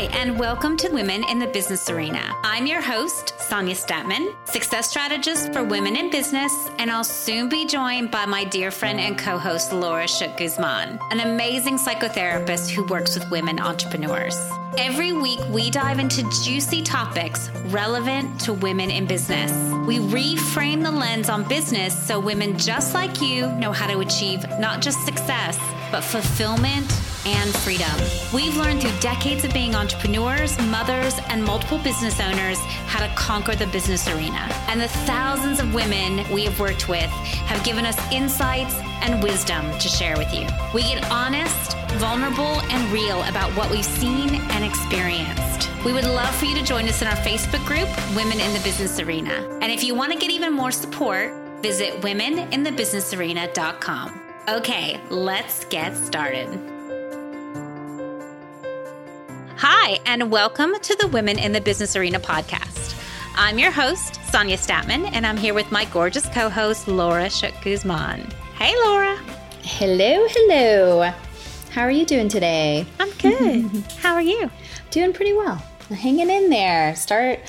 Hi, and welcome to Women in the Business Arena. I'm your host, Sonia Statman, success strategist for women in business, and I'll soon be joined by my dear friend and co host, Laura Shook Guzman, an amazing psychotherapist who works with women entrepreneurs. Every week, we dive into juicy topics relevant to women in business. We reframe the lens on business so women just like you know how to achieve not just success, but fulfillment and freedom. We've learned through decades of being entrepreneurs, mothers, and multiple business owners how to conquer the business arena. And the thousands of women we have worked with have given us insights and wisdom to share with you. We get honest, vulnerable, and real about what we've seen and experienced. We would love for you to join us in our Facebook group, Women in the Business Arena. And if you want to get even more support, visit womeninthebusinessarena.com. Okay, let's get started. Hi, and welcome to the Women in the Business Arena podcast. I'm your host, Sonia Statman, and I'm here with my gorgeous co host, Laura Shook Guzman. Hey, Laura. Hello, hello. How are you doing today? I'm good. How are you? Doing pretty well. Hanging in there. Start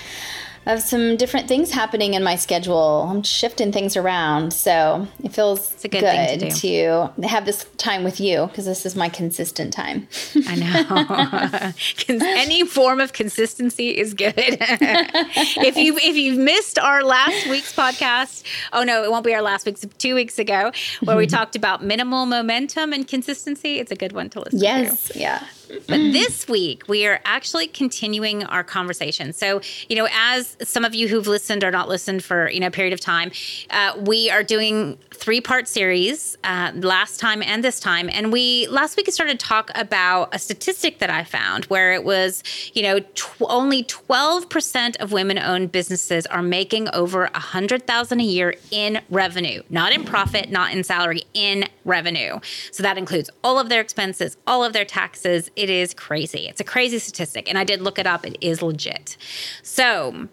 of some different things happening in my schedule. I'm shifting things around. So it feels it's a good, good to, to, have this time with you because this is my consistent time. I know. Any form of consistency is good. if you if you've missed our last week's podcast, oh no, it won't be our last week's two weeks ago, where we talked about minimal momentum and consistency. It's a good one to listen yes, to. Yes. Yeah. But this week, we are actually continuing our conversation. So, you know, as some of you who've listened or not listened for, you know, a period of time, uh, we are doing three part series uh, last time and this time. And we last week started to talk about a statistic that I found where it was, you know, tw- only 12% of women owned businesses are making over a hundred thousand a year in revenue, not in profit, not in salary, in revenue. So that includes all of their expenses, all of their taxes. It is crazy. It's a crazy statistic. And I did look it up. It is legit. So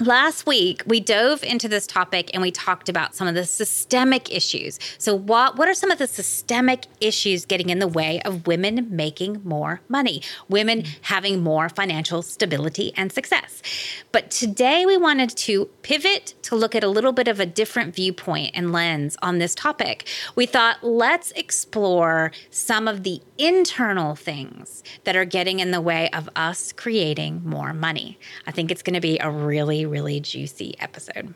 Last week, we dove into this topic and we talked about some of the systemic issues. So, what, what are some of the systemic issues getting in the way of women making more money, women having more financial stability and success? But today, we wanted to pivot to look at a little bit of a different viewpoint and lens on this topic. We thought, let's explore some of the internal things that are getting in the way of us creating more money. I think it's going to be a really really juicy episode.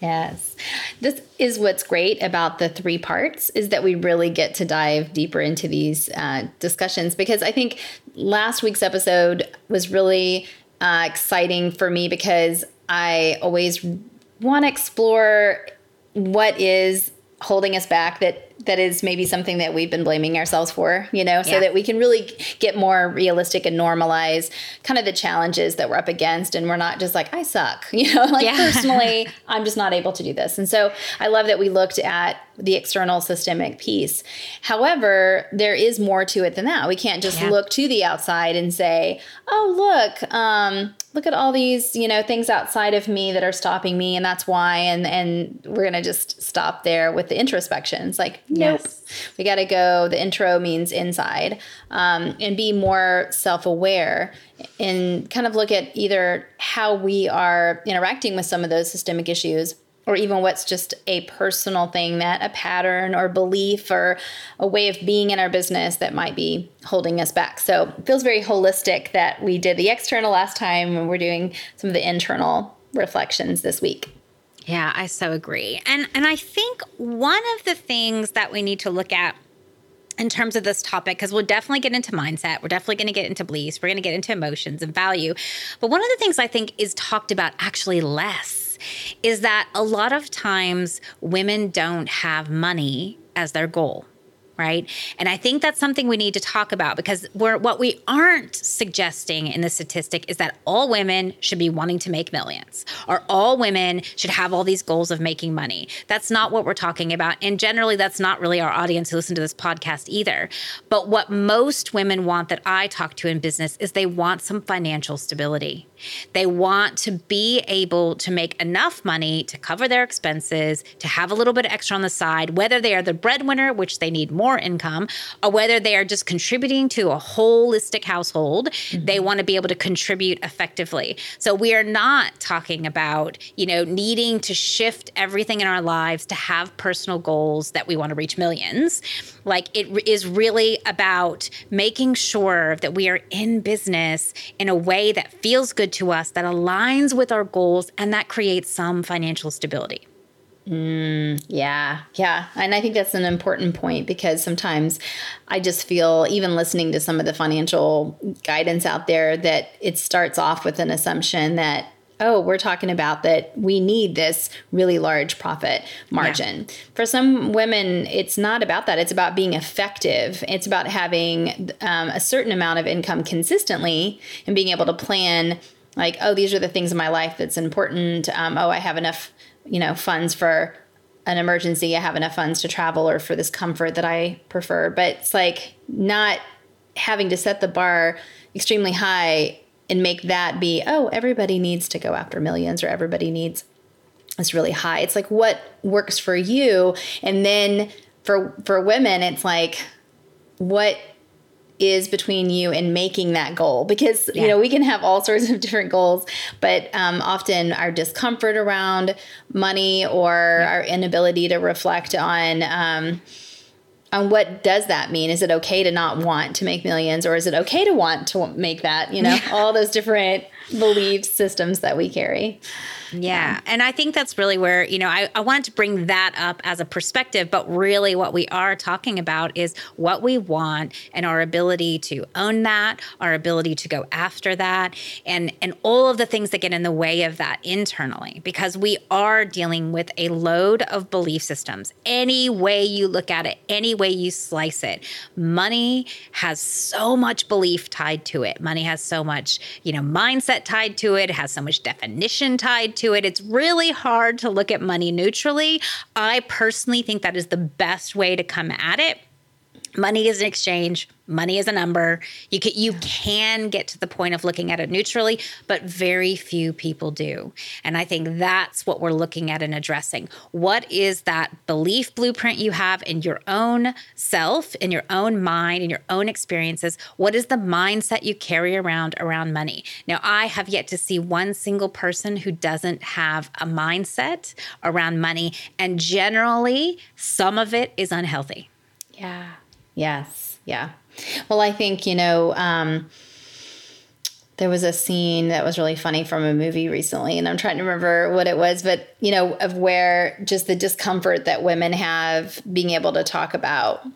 Yes. This is what's great about the three parts is that we really get to dive deeper into these uh, discussions because I think last week's episode was really uh, exciting for me because I always want to explore what is holding us back that that is maybe something that we've been blaming ourselves for, you know, so yeah. that we can really get more realistic and normalize kind of the challenges that we're up against. And we're not just like, I suck, you know, like yeah. personally, I'm just not able to do this. And so I love that we looked at the external systemic piece. However, there is more to it than that. We can't just yeah. look to the outside and say, oh, look, um, look at all these, you know, things outside of me that are stopping me. And that's why. And, and we're to just stop there with the introspection. It's like, Nope. Yes. We got to go. The intro means inside um, and be more self aware and kind of look at either how we are interacting with some of those systemic issues or even what's just a personal thing that a pattern or belief or a way of being in our business that might be holding us back. So it feels very holistic that we did the external last time and we're doing some of the internal reflections this week. Yeah, I so agree. And and I think one of the things that we need to look at in terms of this topic because we'll definitely get into mindset we're definitely going to get into beliefs we're going to get into emotions and value but one of the things i think is talked about actually less is that a lot of times women don't have money as their goal right? And I think that's something we need to talk about because we're, what we aren't suggesting in the statistic is that all women should be wanting to make millions or all women should have all these goals of making money. That's not what we're talking about. And generally, that's not really our audience who listen to this podcast either. But what most women want that I talk to in business is they want some financial stability. They want to be able to make enough money to cover their expenses, to have a little bit of extra on the side, whether they are the breadwinner, which they need more more income, or whether they are just contributing to a holistic household, mm-hmm. they want to be able to contribute effectively. So we are not talking about, you know, needing to shift everything in our lives to have personal goals that we want to reach millions. Like it is really about making sure that we are in business in a way that feels good to us, that aligns with our goals, and that creates some financial stability. Mm, yeah, yeah. And I think that's an important point because sometimes I just feel, even listening to some of the financial guidance out there, that it starts off with an assumption that oh, we're talking about that we need this really large profit margin. Yeah. For some women, it's not about that. It's about being effective. It's about having um, a certain amount of income consistently and being able to plan, like, oh, these are the things in my life that's important. Um, oh, I have enough, you know, funds for an emergency. I have enough funds to travel or for this comfort that I prefer. But it's like not having to set the bar extremely high and make that be oh everybody needs to go after millions or everybody needs it's really high it's like what works for you and then for for women it's like what is between you and making that goal because yeah. you know we can have all sorts of different goals but um, often our discomfort around money or yeah. our inability to reflect on um, on what does that mean? Is it okay to not want to make millions or is it okay to want to make that? You know, all those different belief systems that we carry. Yeah. Um, and I think that's really where, you know, I, I wanted to bring that up as a perspective, but really what we are talking about is what we want and our ability to own that, our ability to go after that, and and all of the things that get in the way of that internally. Because we are dealing with a load of belief systems. Any way you look at it, any way you slice it, money has so much belief tied to it. Money has so much, you know, mindset tied to it, it has so much definition tied to it. It's really hard to look at money neutrally. I personally think that is the best way to come at it money is an exchange. Money is a number. You can you can get to the point of looking at it neutrally but very few people do. And i think that's what we're looking at and addressing. What is that belief blueprint you have in your own self in your own mind in your own experiences? What is the mindset you carry around around money? Now i have yet to see one single person who doesn't have a mindset around money and generally some of it is unhealthy. Yeah Yes. Yeah. Well, I think, you know, um, there was a scene that was really funny from a movie recently, and I'm trying to remember what it was, but, you know, of where just the discomfort that women have being able to talk about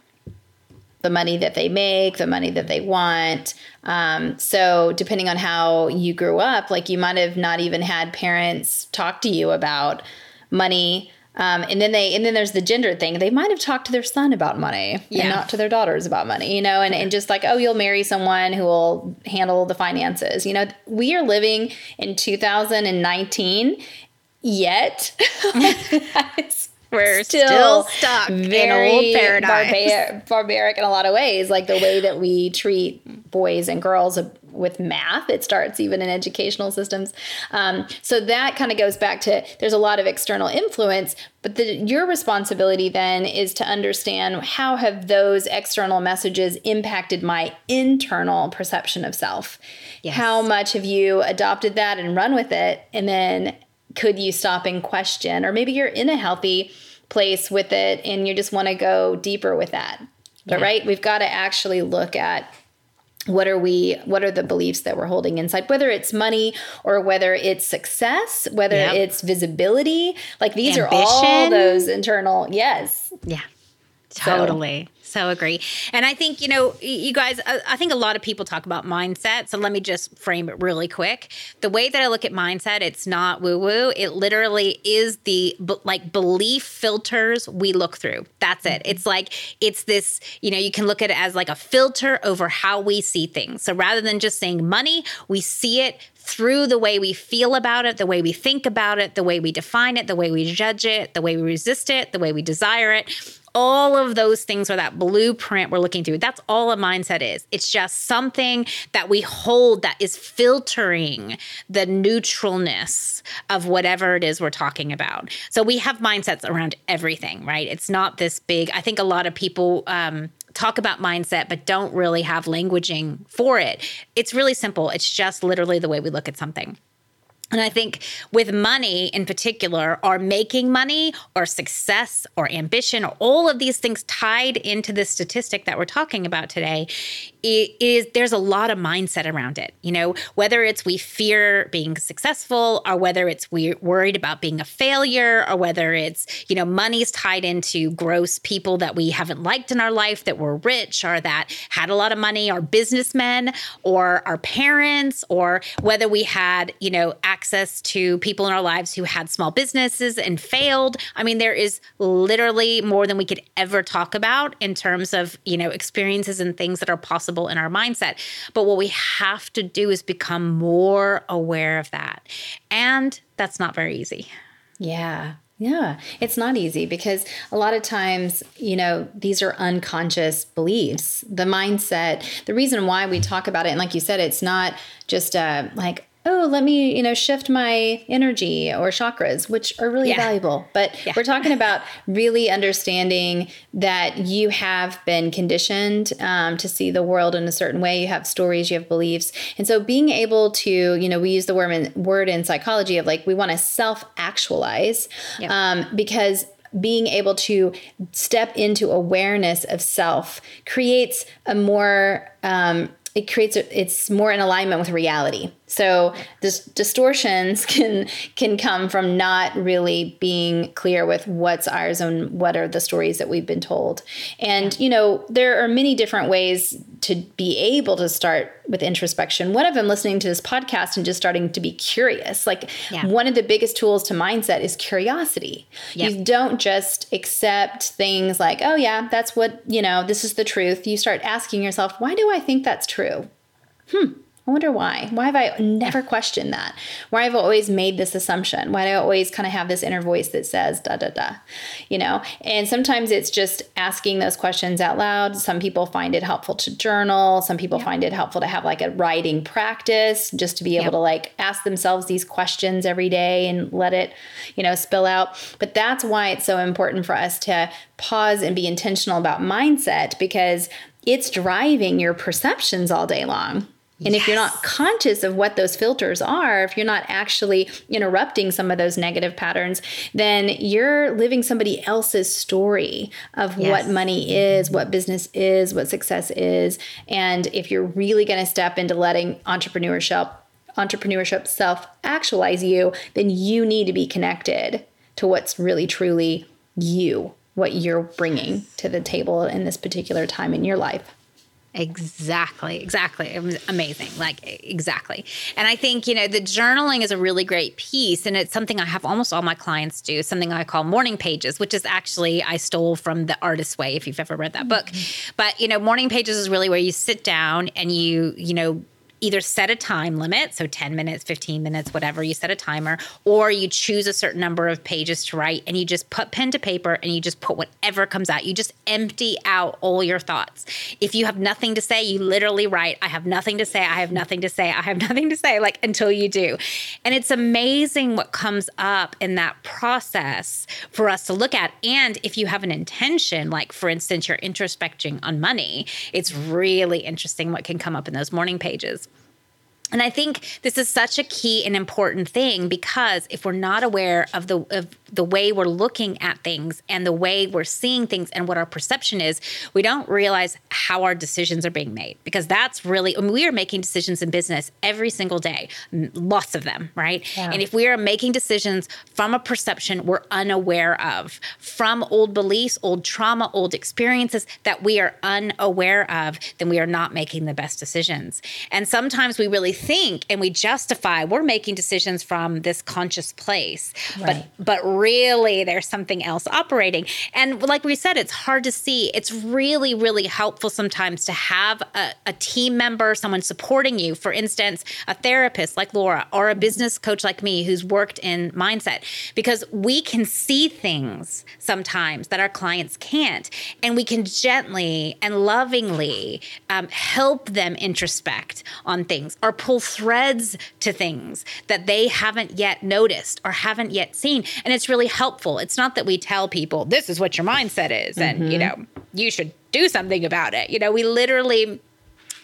the money that they make, the money that they want. Um, so, depending on how you grew up, like you might have not even had parents talk to you about money um, and then they and then there's the gender thing. They might have talked to their son about money yeah. and not to their daughters about money, you know, and, and just like, oh, you'll marry someone who will handle the finances. You know, we are living in 2019 yet. We're still, still stuck in old paradigms. Barbar- barbaric in a lot of ways, like the way that we treat boys and girls with math. It starts even in educational systems. Um, so that kind of goes back to there's a lot of external influence, but the, your responsibility then is to understand how have those external messages impacted my internal perception of self. Yes. How much have you adopted that and run with it, and then could you stop and question or maybe you're in a healthy place with it and you just want to go deeper with that but yeah. right we've got to actually look at what are we what are the beliefs that we're holding inside whether it's money or whether it's success whether yep. it's visibility like these Ambition. are all those internal yes yeah totally so agree. And I think, you know, you guys, uh, I think a lot of people talk about mindset. So let me just frame it really quick. The way that I look at mindset, it's not woo woo. It literally is the like belief filters we look through. That's it. Mm-hmm. It's like, it's this, you know, you can look at it as like a filter over how we see things. So rather than just saying money, we see it through the way we feel about it, the way we think about it, the way we define it, the way we judge it, the way we resist it, the way we desire it all of those things are that blueprint we're looking through. That's all a mindset is. It's just something that we hold that is filtering the neutralness of whatever it is we're talking about. So we have mindsets around everything, right? It's not this big. I think a lot of people um, talk about mindset but don't really have languaging for it. It's really simple. It's just literally the way we look at something. And I think with money in particular, or making money, or success, or ambition, or all of these things tied into this statistic that we're talking about today, it is there's a lot of mindset around it. You know, whether it's we fear being successful, or whether it's we're worried about being a failure, or whether it's you know money's tied into gross people that we haven't liked in our life that were rich or that had a lot of money, or businessmen, or our parents, or whether we had you know access to people in our lives who had small businesses and failed. I mean, there is literally more than we could ever talk about in terms of you know experiences and things that are possible possible in our mindset. But what we have to do is become more aware of that. And that's not very easy. Yeah. Yeah, it's not easy because a lot of times, you know, these are unconscious beliefs. The mindset, the reason why we talk about it, and like you said, it's not just uh, like, oh, let me, you know, shift my energy or chakras, which are really yeah. valuable. But yeah. we're talking about really understanding that you have been conditioned um, to see the world in a certain way. You have stories, you have beliefs. And so being able to, you know, we use the word in, word in psychology of like, we want to self actualize yeah. um, because being able to step into awareness of self creates a more um, it creates a, it's more in alignment with reality so this distortions can can come from not really being clear with what's ours and what are the stories that we've been told. And you know there are many different ways to be able to start with introspection. One of them listening to this podcast and just starting to be curious. Like yeah. one of the biggest tools to mindset is curiosity. Yep. you don't just accept things like oh yeah that's what you know this is the truth. You start asking yourself why do i think that's true? Hmm I wonder why. Why have I never questioned that? Why have I always made this assumption? Why do I always kind of have this inner voice that says da da da? You know, and sometimes it's just asking those questions out loud. Some people find it helpful to journal. Some people find it helpful to have like a writing practice just to be able yep. to like ask themselves these questions every day and let it, you know, spill out. But that's why it's so important for us to pause and be intentional about mindset because it's driving your perceptions all day long and yes. if you're not conscious of what those filters are, if you're not actually interrupting some of those negative patterns, then you're living somebody else's story of yes. what money is, what business is, what success is. And if you're really going to step into letting entrepreneurship entrepreneurship self actualize you, then you need to be connected to what's really truly you, what you're bringing to the table in this particular time in your life. Exactly, exactly. It was amazing. Like, exactly. And I think, you know, the journaling is a really great piece. And it's something I have almost all my clients do, something I call morning pages, which is actually I stole from The Artist's Way, if you've ever read that book. Mm-hmm. But, you know, morning pages is really where you sit down and you, you know, either set a time limit, so 10 minutes, 15 minutes, whatever, you set a timer, or you choose a certain number of pages to write and you just put pen to paper and you just put whatever comes out. You just empty out all your thoughts. If you have nothing to say, you literally write, I have nothing to say, I have nothing to say, I have nothing to say, like until you do. And it's amazing what comes up in that process for us to look at. And if you have an intention, like for instance, you're introspecting on money, it's really interesting what can come up in those morning pages. And I think this is such a key and important thing because if we're not aware of the of the way we're looking at things and the way we're seeing things and what our perception is, we don't realize how our decisions are being made. Because that's really I mean, we are making decisions in business every single day, lots of them, right? Yeah. And if we are making decisions from a perception we're unaware of, from old beliefs, old trauma, old experiences that we are unaware of, then we are not making the best decisions. And sometimes we really think and we justify we're making decisions from this conscious place. Right. But but really there's something else operating. And like we said, it's hard to see. It's really, really helpful sometimes to have a, a team member, someone supporting you. For instance, a therapist like Laura or a business coach like me who's worked in mindset, because we can see things sometimes that our clients can't. And we can gently and lovingly um, help them introspect on things or pull threads to things that they haven't yet noticed or haven't yet seen. And it's really helpful. It's not that we tell people, this is what your mindset is, and, mm-hmm. you know, you should do something about it. You know, we literally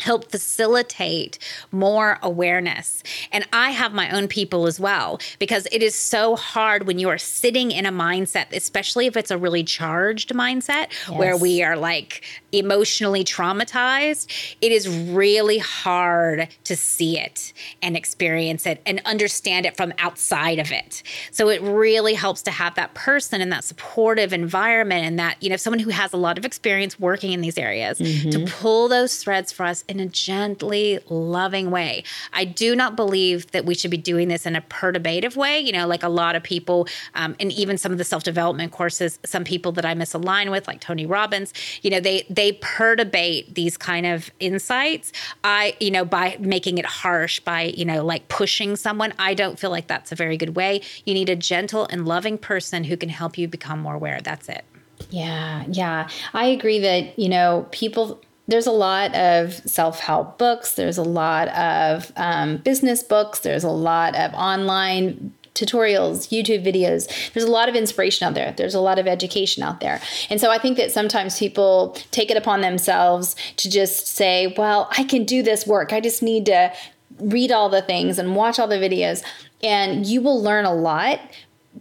help facilitate more awareness. And I have my own people as well because it is so hard when you are sitting in a mindset, especially if it's a really charged mindset yes. where we are like emotionally traumatized. It is really hard to see it and experience it and understand it from outside of it. So it really helps to have that person in that supportive environment and that, you know, someone who has a lot of experience working in these areas mm-hmm. to pull those threads for us in a gently loving way. I do not believe that we should be doing this in a perturbative way. You know, like a lot of people, um, and even some of the self development courses, some people that I misalign with, like Tony Robbins, you know, they they perturbate these kind of insights. I, you know, by making it harsh, by you know, like pushing someone. I don't feel like that's a very good way. You need a gentle and loving person who can help you become more aware. That's it. Yeah, yeah. I agree that, you know, people there's a lot of self help books, there's a lot of um, business books, there's a lot of online tutorials, YouTube videos. There's a lot of inspiration out there. There's a lot of education out there. And so I think that sometimes people take it upon themselves to just say, well, I can do this work. I just need to read all the things and watch all the videos. And you will learn a lot,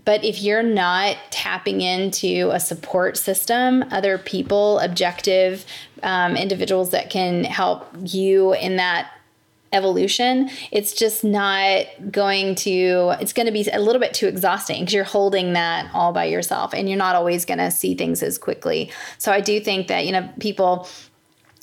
but if you're not tapping into a support system, other people, objective um, individuals that can help you in that evolution, it's just not going to, it's going to be a little bit too exhausting because you're holding that all by yourself and you're not always going to see things as quickly. So I do think that, you know, people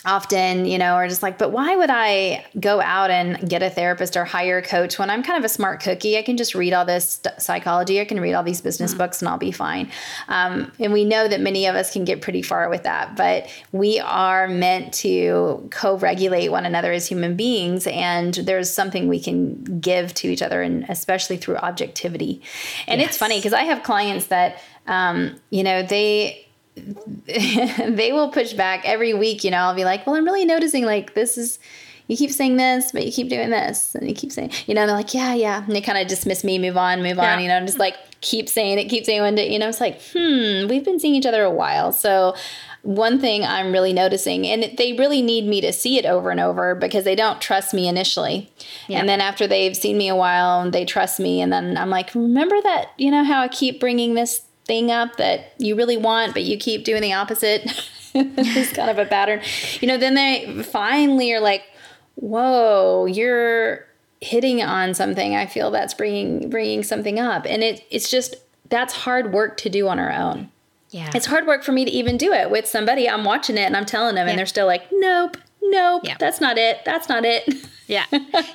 often, you know, are just like, but why would I go out and get a therapist or hire a coach when I'm kind of a smart cookie? I can just read all this st- psychology, I can read all these business mm-hmm. books, and I'll be fine. Um, and we know that many of us can get pretty far with that, but we are meant to co regulate one another as human beings. And there's something we can give to each other, and especially through objectivity. And yes. it's funny because I have clients that, um, you know, they, they will push back every week. You know, I'll be like, well, I'm really noticing like this is, you keep saying this, but you keep doing this, and you keep saying, you know, they're like, yeah, yeah, and they kind of dismiss me, move on, move yeah. on. You know, I'm just like keep saying it, keep saying day. You know, it's like, hmm, we've been seeing each other a while, so. One thing I'm really noticing, and they really need me to see it over and over because they don't trust me initially. Yeah. And then after they've seen me a while, they trust me. And then I'm like, remember that, you know, how I keep bringing this thing up that you really want, but you keep doing the opposite. it's kind of a pattern. You know, then they finally are like, "Whoa, you're hitting on something. I feel that's bringing bringing something up." And it it's just that's hard work to do on our own. Yeah. It's hard work for me to even do it with somebody. I'm watching it and I'm telling them yeah. and they're still like, "Nope, nope, yeah. that's not it. That's not it." Yeah.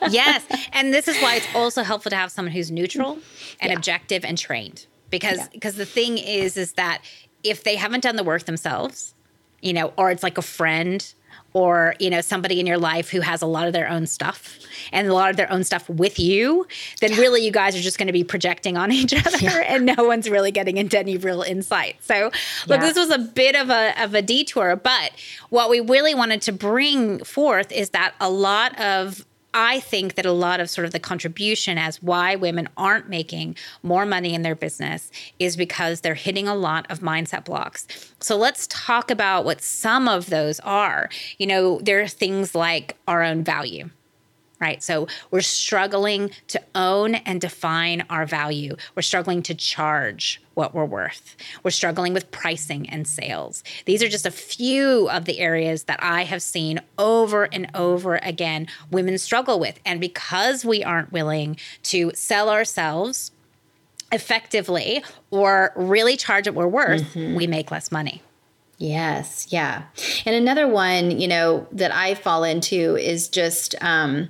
yes. And this is why it's also helpful to have someone who's neutral and yeah. objective and trained because yeah. because the thing is is that if they haven't done the work themselves, you know, or it's like a friend or you know somebody in your life who has a lot of their own stuff and a lot of their own stuff with you then yeah. really you guys are just going to be projecting on each other yeah. and no one's really getting into any real insight so look yeah. this was a bit of a of a detour but what we really wanted to bring forth is that a lot of I think that a lot of sort of the contribution as why women aren't making more money in their business is because they're hitting a lot of mindset blocks. So let's talk about what some of those are. You know, there are things like our own value right? So we're struggling to own and define our value. We're struggling to charge what we're worth. We're struggling with pricing and sales. These are just a few of the areas that I have seen over and over again women struggle with. And because we aren't willing to sell ourselves effectively or really charge what we're worth, mm-hmm. we make less money. Yes, yeah. And another one, you know, that I fall into is just um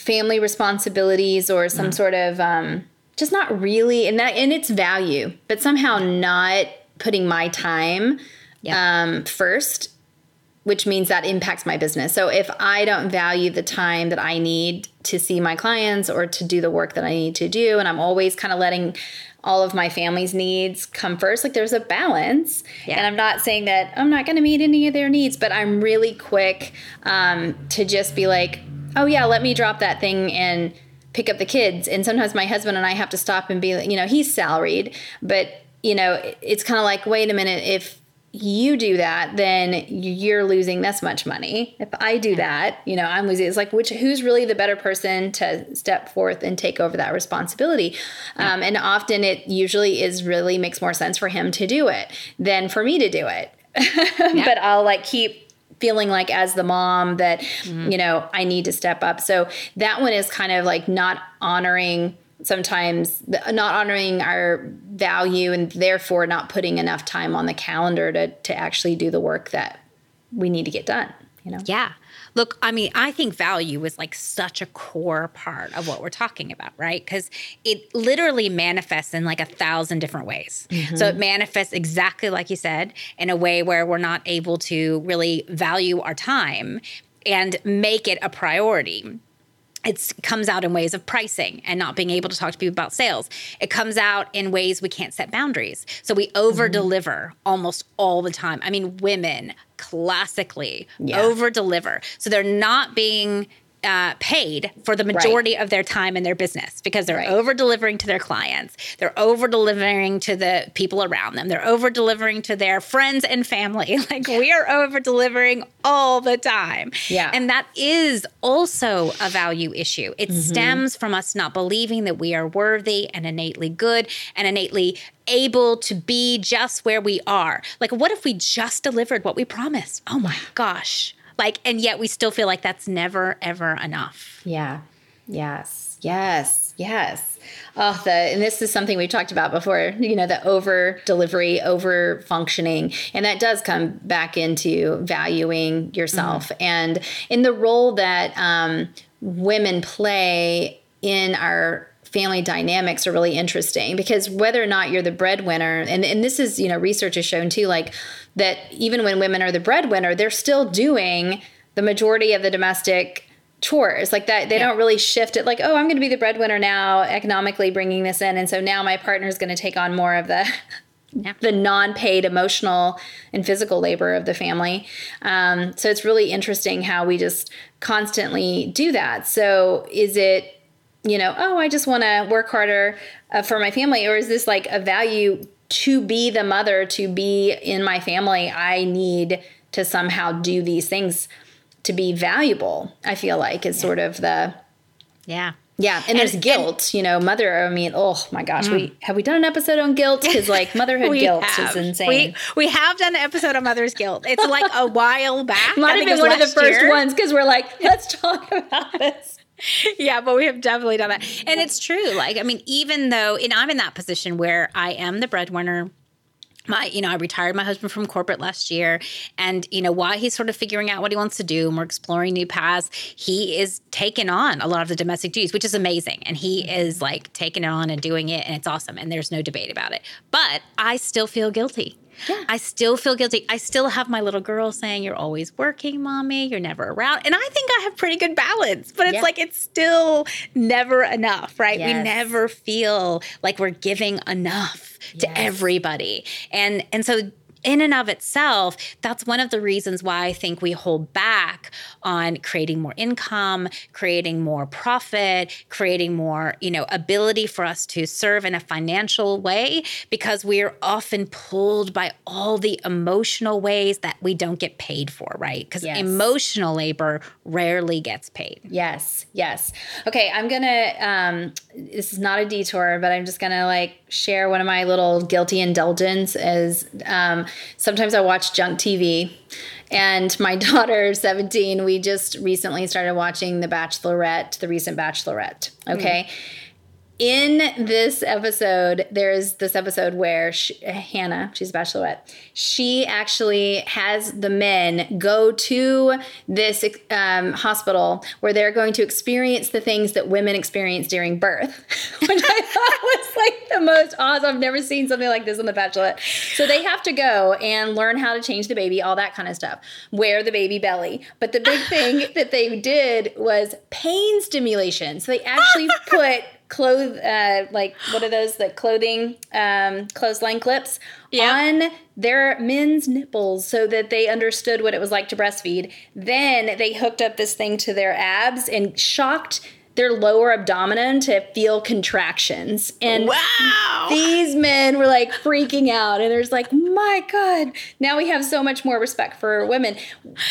family responsibilities or some sort of um, just not really and that and it's value, but somehow not putting my time Yeah. um, first, which means that impacts my business. So if I don't value the time that I need to see my clients or to do the work that I need to do, and I'm always kind of letting all of my family's needs come first, like there's a balance. Yeah. And I'm not saying that I'm not going to meet any of their needs, but I'm really quick um, to just be like, oh yeah, let me drop that thing and pick up the kids. And sometimes my husband and I have to stop and be, you know, he's salaried, but you know, it's kind of like, wait a minute, if you do that, then you're losing this much money. If I do that, you know, I'm losing. It's like which who's really the better person to step forth and take over that responsibility? Um, and often it usually is really makes more sense for him to do it than for me to do it. but I'll like keep feeling like as the mom that mm-hmm. you know I need to step up. So that one is kind of like not honoring sometimes the, not honoring our value and therefore not putting enough time on the calendar to to actually do the work that we need to get done, you know. Yeah. Look, I mean, I think value is like such a core part of what we're talking about, right? Because it literally manifests in like a thousand different ways. Mm-hmm. So it manifests exactly like you said, in a way where we're not able to really value our time and make it a priority it comes out in ways of pricing and not being able to talk to people about sales. It comes out in ways we can't set boundaries. So we mm-hmm. over deliver almost all the time. I mean, women classically Yeah. over deliver. So they're not being uh, paid for the majority of their time in their business because they're Right. over delivering to their clients. They're over delivering to the people around them. They're over delivering to their friends and family. Like we are over delivering all the time. Yeah. And that is also a value issue. It stems from us not believing that we are worthy and innately good and innately able to be just where we are. Like, what if we just delivered what we promised? Oh my gosh. Like, and yet we still feel like that's never, ever enough. Yeah. Yes. Yes. Yes. Oh, the and this is something we've talked about before. You know, the over delivery, over functioning, and that does come back into valuing yourself and in the role that um, women play in our family dynamics are really interesting because whether or not you're the breadwinner and, and this is you know research has shown too like that even when women are the breadwinner they're still doing the majority of the domestic chores like that they Yeah. don't really shift it like oh i'm going to be the breadwinner now economically bringing this in and so now my partner is going to take on more of the Yeah. the non-paid emotional and physical labor of the family um, so it's really interesting how we just constantly do that so is it you know oh i just want to work harder uh, for my family or is this like a value to be the mother to be in my family i need to somehow do these things to be valuable i feel like is sort of the Yeah. yeah, and, there's And- guilt, you know, mother. I mean, oh my gosh, we have we done an episode on guilt because like motherhood guilt have. is insane. We, we have done an episode on mother's guilt. It's like a while back. Might have been one of the first year. ones because we're like, let's talk about this. yeah, but we have definitely done that. And it's true. Like, I mean, even though, and I'm in that position where I am the breadwinner. My, you know, I retired my husband from corporate last year, and you know, while he's sort of figuring out what he wants to do, and we're exploring new paths, he is taking on a lot of the domestic duties, which is amazing, and he mm-hmm. is like taking it on and doing it, and it's awesome, and there's no debate about it. But I still feel guilty. Yeah. I still feel guilty. I still have my little girl saying, You're always working, mommy. You're never around. And I think I have pretty good balance, but it's Yeah. like it's still never enough, right? We never feel like we're giving enough to everybody. And and so in and of itself, that's one of the reasons why I think we hold back on creating more income, creating more profit, creating more, you know, ability for us to serve in a financial way because we're often pulled by all the emotional ways that we don't get paid for, right? Because Yes. emotional labor rarely gets paid. Yes, yes. Okay, I'm gonna. Um, this is not a detour, but I'm just gonna like share one of my little guilty indulgence. Um, sometimes I watch junk TV, and my daughter, 17, we just recently started watching The Bachelorette, the recent Bachelorette. Okay. Mm. In this episode, there's this episode where she, Hannah, she's a bachelorette, she actually has the men go to this um, hospital where they're going to experience the things that women experience during birth, which I thought was like the most awesome. I've never seen something like this on The Bachelorette. So they have to go and learn how to change the baby, all that kind of stuff, wear the baby belly. But the big thing that they did was pain stimulation. So they actually put clothes uh, like what are those like clothing um, clothesline clips? On their men's nipples so that they understood what it was like to breastfeed. Then they hooked up this thing to their abs and shocked their lower abdomen to feel contractions. And wow. these men were like freaking out. And there's like, my God, now we have so much more respect for women.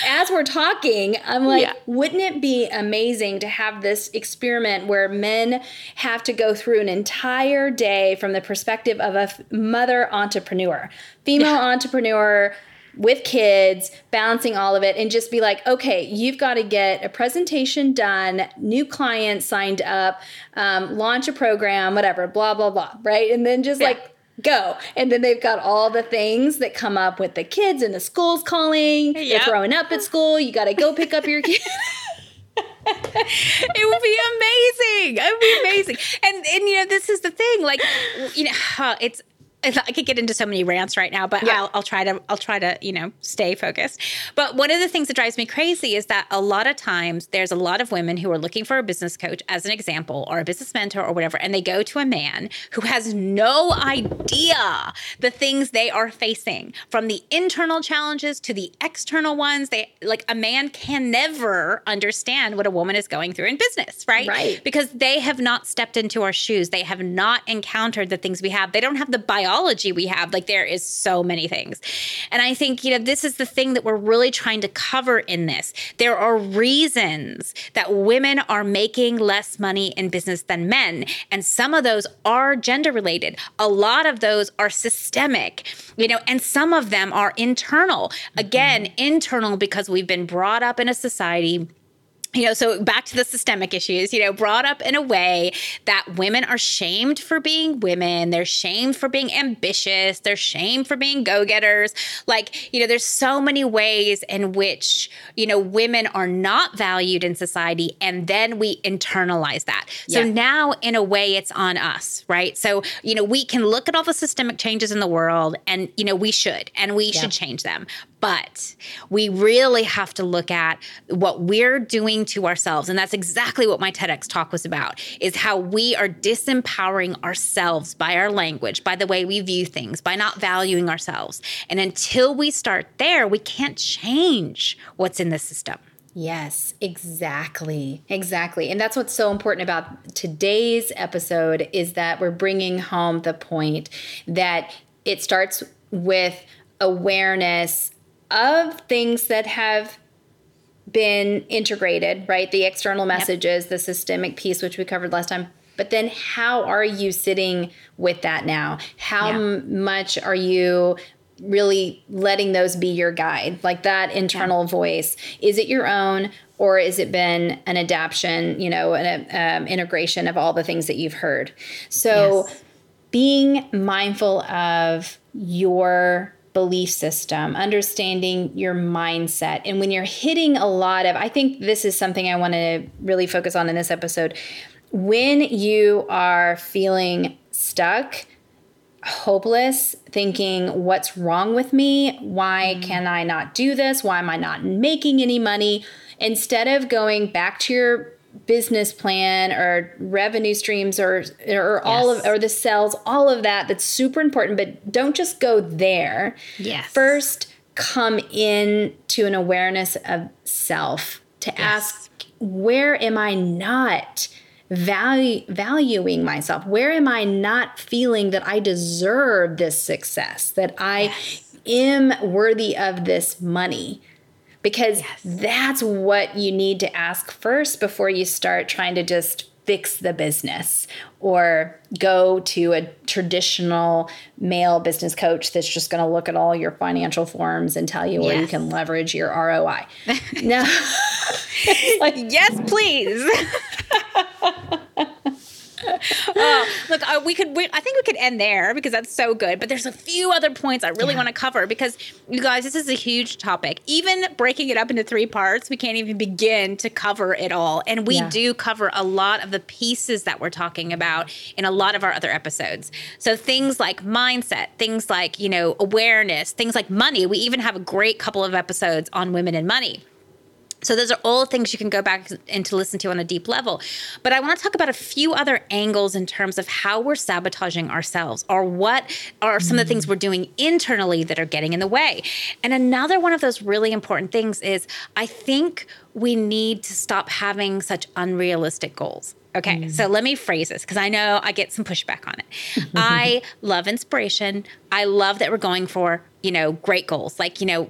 As we're talking, I'm like, yeah. wouldn't it be amazing to have this experiment where men have to go through an entire day from the perspective of a mother entrepreneur, female entrepreneur? With kids, balancing all of it, and just be like, okay, you've got to get a presentation done, new clients signed up, um, launch a program, whatever, blah, blah, blah, right? And then just yeah. like, go. And then they've got all the things that come up with the kids and the school's calling. Yep. They're throwing up at school. You got to go pick up your kid. it would be amazing. It would be amazing. And and you know, this is the thing. Like, you know, it's I could get into so many rants right now, but yeah. I'll, I'll, try to I'll try to you know stay focused. But one of the things that drives me crazy is that a lot of times there's a lot of women who are looking for a business coach as an example or a business mentor or whatever, and they go to a man who has no idea the things they are facing from the internal challenges to the external ones. They like a man can never understand what a woman is going through in business, right? Right. Because they have not stepped into our shoes. They have not encountered the things we have. They don't have the bio biology we have. Like there is so many things. And I think, you know, this is the thing that we're really trying to cover in this. There are reasons that women are making less money in business than men. And some of those are gender related. A lot of those are systemic, you know, and some of them are internal. Again, mm-hmm. internal because we've been brought up in a society you know, so back to the systemic issues, you know, brought up in a way that women are shamed for being women. They're shamed for being ambitious. They're shamed for being go getters. Like, you know, there's so many ways in which, you know, women are not valued in society. And then we internalize that. So yeah. now, in a way, it's on us, right? So, you know, we can look at all the systemic changes in the world and, you know, we should, and we yeah. should change them. But we really have to look at what we're doing to ourselves. And that's exactly what my TEDx talk was about is how we are disempowering ourselves by our language, by the way we view things, by not valuing ourselves. And until we start there, we can't change what's in the system. Yes, exactly. Exactly. And that's what's so important about today's episode is that we're bringing home the point that it starts with awareness of things that have been integrated, right? The external messages, yep. the systemic piece, which we covered last time. But then, how are you sitting with that now? How yeah. m- much are you really letting those be your guide? Like that internal yeah. voice. Is it your own? Or has it been an adaptation, you know, an um, integration of all the things that you've heard? So, yes. being mindful of your belief system, understanding your mindset. And when you're hitting a lot of, I think this is something I want to really focus on in this episode. When you are feeling stuck, hopeless, thinking, what's wrong with me? Why mm-hmm. can I not do this? Why am I not making any money? Instead of going back to your business plan or revenue streams or or all yes. of or the sales all of that that's super important but don't just go there yes first come in to an awareness of self to yes. ask where am i not value, valuing myself where am i not feeling that i deserve this success that i yes. am worthy of this money because yes. that's what you need to ask first before you start trying to just fix the business or go to a traditional male business coach that's just going to look at all your financial forms and tell you yes. where you can leverage your ROI. no. like, yes, please. oh, look, uh, we could. We, I think we could end there because that's so good. But there's a few other points I really yeah. want to cover because you guys, this is a huge topic. Even breaking it up into three parts, we can't even begin to cover it all. And we yeah. do cover a lot of the pieces that we're talking about in a lot of our other episodes. So things like mindset, things like you know awareness, things like money. We even have a great couple of episodes on women and money. So those are all things you can go back and to listen to on a deep level. But I want to talk about a few other angles in terms of how we're sabotaging ourselves or what are some mm. of the things we're doing internally that are getting in the way. And another one of those really important things is I think we need to stop having such unrealistic goals. Okay, mm. so let me phrase this because I know I get some pushback on it. I love inspiration. I love that we're going for, you know, great goals. Like, you know,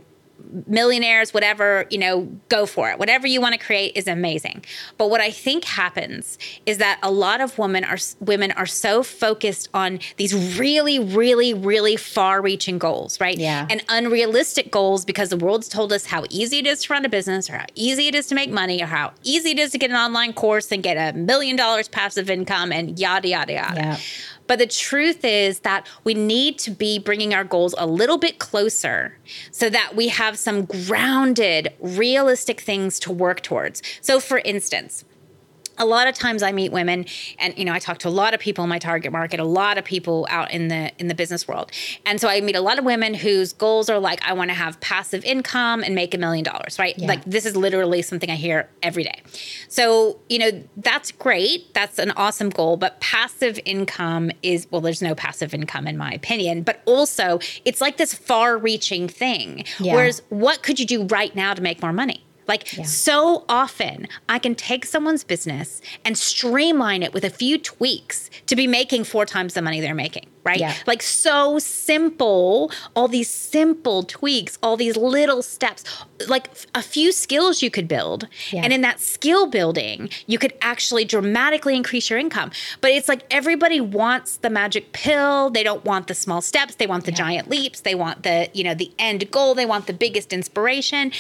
millionaires, whatever, you know, go for it. Whatever you want to create is amazing. But what I think happens is that a lot of women are women are so focused on these really, really, really far-reaching goals, right? Yeah. And unrealistic goals because the world's told us how easy it is to run a business or how easy it is to make money or how easy it is to get an online course and get a million dollars passive income and yada yada yada. Yeah. But the truth is that we need to be bringing our goals a little bit closer so that we have some grounded, realistic things to work towards. So, for instance, a lot of times I meet women and you know I talk to a lot of people in my target market, a lot of people out in the in the business world. And so I meet a lot of women whose goals are like I want to have passive income and make a million dollars, right? Yeah. Like this is literally something I hear every day. So, you know, that's great. That's an awesome goal, but passive income is well there's no passive income in my opinion, but also it's like this far-reaching thing. Yeah. Whereas what could you do right now to make more money? Like yeah. so often, I can take someone's business and streamline it with a few tweaks to be making four times the money they're making right? Yeah. Like so simple, all these simple tweaks, all these little steps, like a few skills you could build. Yeah. And in that skill building, you could actually dramatically increase your income. But it's like everybody wants the magic pill. They don't want the small steps. They want the yeah. giant leaps. They want the, you know, the end goal. They want the biggest inspiration.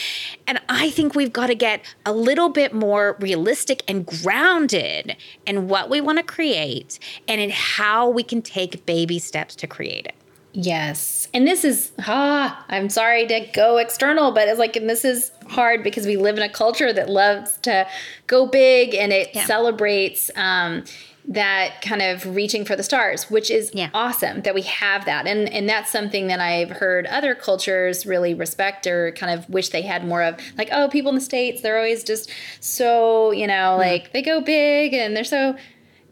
And I think we've got to get a little bit more realistic and grounded in what we want to create and in how we can take baby steps to create it. Yes. And this is, ah, I'm sorry to go external, but it's like, and this is hard because we live in a culture that loves to go big and it yeah. celebrates um, that kind of reaching for the stars, which is yeah. awesome that we have that. And, and that's something that I've heard other cultures really respect or kind of wish they had more of. Like, oh, people in the States, they're always just so, you know, mm like they go big and they're so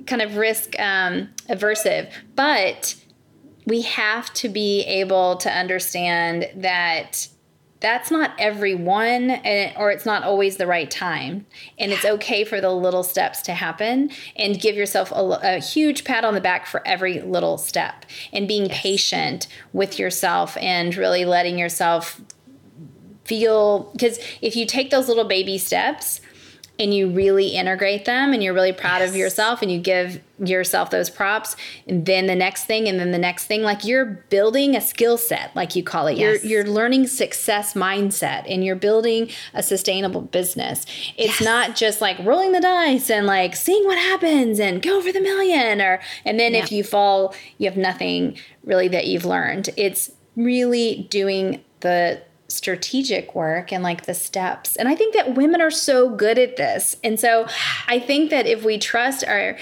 kind of risk um, aversive. But we have to be able to understand that that's not everyone and, or it's not always the right time and it's okay for the little steps to happen and give yourself a, a huge pat on the back for every little step and being yes. patient with yourself and really letting yourself feel because if you take those little baby steps and you really integrate them and you're really proud yes. of yourself and you give yourself those props and then the next thing and then the next thing like you're building a skill set like you call it yes. you're you're learning success mindset and you're building a sustainable business it's yes. not just like rolling the dice and like seeing what happens and go for the million or and then if you fall you have nothing really that you've learned it's really doing the strategic work and like the steps. And I think that women are so good at this. And so I think that if we trust our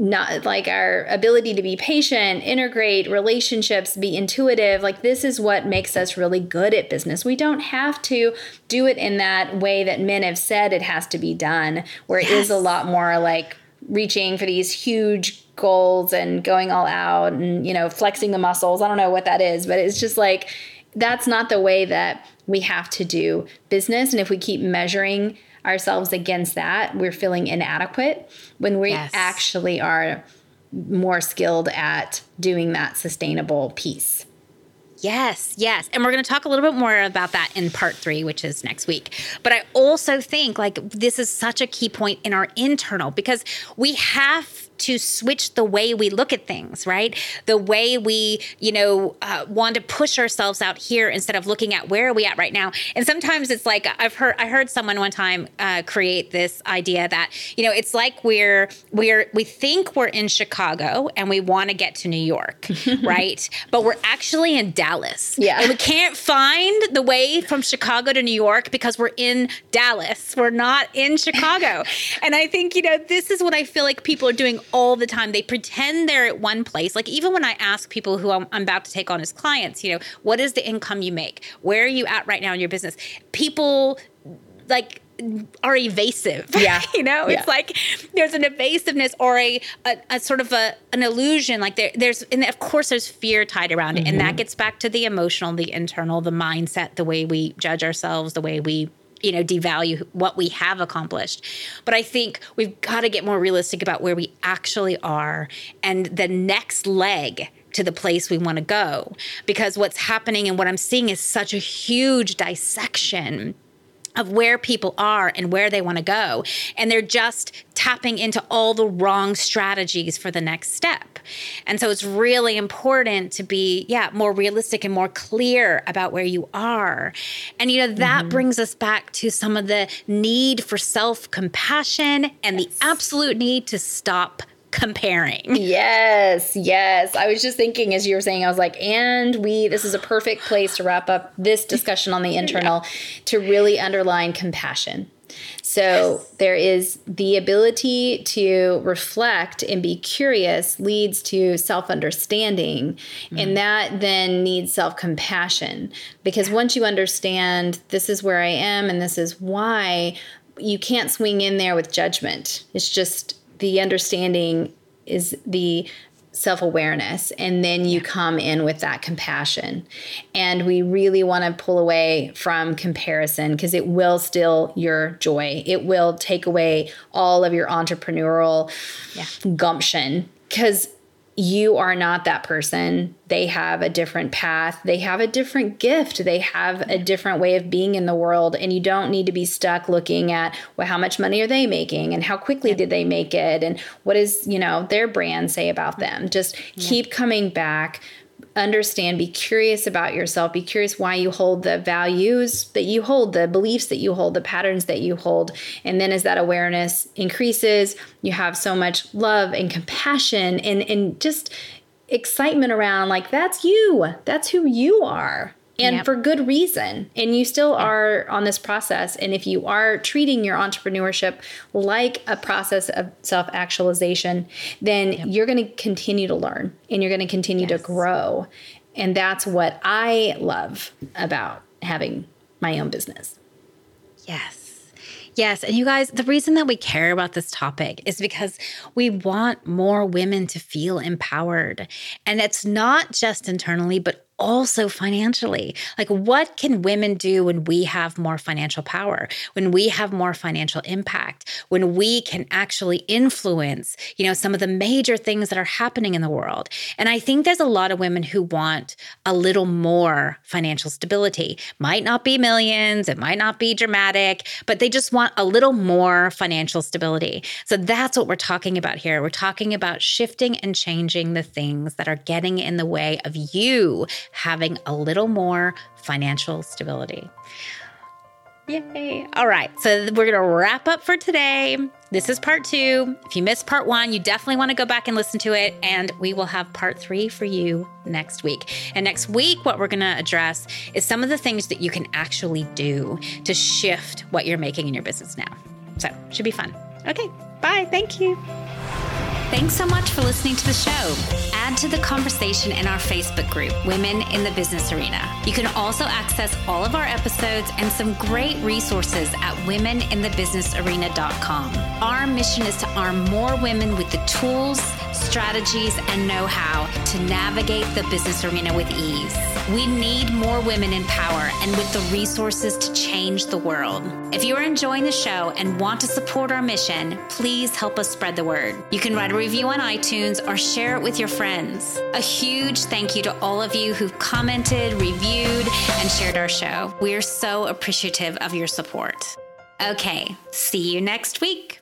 not like our ability to be patient, integrate relationships, be intuitive, like this is what makes us really good at business. We don't have to do it in that way that men have said it has to be done, where yes. it is a lot more like reaching for these huge goals and going all out and you know flexing the muscles. I don't know what that is, but it's just like that's not the way that we have to do business. And if we keep measuring ourselves against that, we're feeling inadequate when we yes. actually are more skilled at doing that sustainable piece. Yes, yes. And we're going to talk a little bit more about that in part three, which is next week. But I also think like this is such a key point in our internal because we have to switch the way we look at things, right? The way we, you know, uh, want to push ourselves out here instead of looking at where are we at right now. And sometimes it's like I've heard I heard someone one time uh, create this idea that you know it's like we're we're we think we're in Chicago and we want to get to New York, right? But we're actually in Dallas. Yeah, and we can't find the way from Chicago to New York because we're in Dallas. We're not in Chicago. and I think you know this is what I feel like people are doing all the time. They pretend they're at one place. Like even when I ask people who I'm, I'm about to take on as clients, you know, what is the income you make? Where are you at right now in your business? People like are evasive. Yeah. you know, yeah. it's like there's an evasiveness or a, a, a sort of a, an illusion. Like there, there's, and of course there's fear tied around it. Mm-hmm. And that gets back to the emotional, the internal, the mindset, the way we judge ourselves, the way we you know devalue what we have accomplished. But i think we've got to get more realistic about where we actually are and the next leg to the place we want to go. Because what's happening and what i'm seeing is such a huge dissection of where people are and where they want to go. And they're just tapping into all the wrong strategies for the next step. And so it's really important to be, yeah, more realistic and more clear about where you are. And, you know, that mm-hmm. brings us back to some of the need for self compassion and yes. the absolute need to stop comparing. Yes, yes. I was just thinking as you were saying, I was like, and we, this is a perfect place to wrap up this discussion on the internal yeah. to really underline compassion. So yes. there is the ability to reflect and be curious leads to self understanding. Mm-hmm. And that then needs self compassion. Because once you understand this is where I am and this is why, you can't swing in there with judgment. It's just the understanding is the self awareness, and then you come in with that compassion. And we really want to pull away from comparison because it will steal your joy. It will take away all of your entrepreneurial yeah. gumption because you are not that person. They have a different path. They have a different gift. They have a different way of being in the world. And you don't need to be stuck looking at, well, how much money are they making? And how quickly did they make it? And what does, you know, their brand say about mm-hmm. them? Just yeah. keep coming back understand, be curious about yourself, be curious why you hold the values that you hold, the beliefs that you hold, the patterns that you hold. And then as that awareness increases, you have so much love and compassion and, and just excitement around like, that's you, that's who you are and yep. for good reason. And you still yep. are on this process. And if you are treating your entrepreneurship like a process of self actualization, then yep. you're going to continue to learn and you're going to continue yes. to grow. And that's what I love about having my own business. Yes. Yes. And you guys, the reason that we care about this topic is because we want more women to feel empowered. And it's not just internally, but also financially. Like, what can women do when we have more financial power, when we have more financial impact, when we can actually influence, you know, some of the major things that are happening in the world? And I think there's a lot of women who want a little more financial stability. Might not be millions, it might not be dramatic, but they just want a little more financial stability. So that's what we're talking about here. We're talking about shifting and changing the things that are getting in the way of you having a little more financial stability. Yay. All right. So we're going to wrap up for today. This is part two. If you missed part one, you definitely want to go back and listen to it. And we will have part three for you next week. And next week, what we're going to address is some of the things that you can actually do to shift what you're making in your business now. So, should be fun. Okay. Bye. Thank you. Thanks so much for listening to the show. Add to the conversation in our Facebook group, Women in the Business Arena. You can also access all of our episodes and some great resources at womeninthebusinessarena.com. Our mission is to arm more women with the tools, strategies, and know how to navigate the business arena with ease. We need more women in power and with the resources to change the world. If you are enjoying the show and want to support our mission, please help us spread the word. You can write a review on iTunes or share it with your friends. A huge thank you to all of you who've commented, reviewed, and shared our show. We are so appreciative of your support. Okay, see you next week.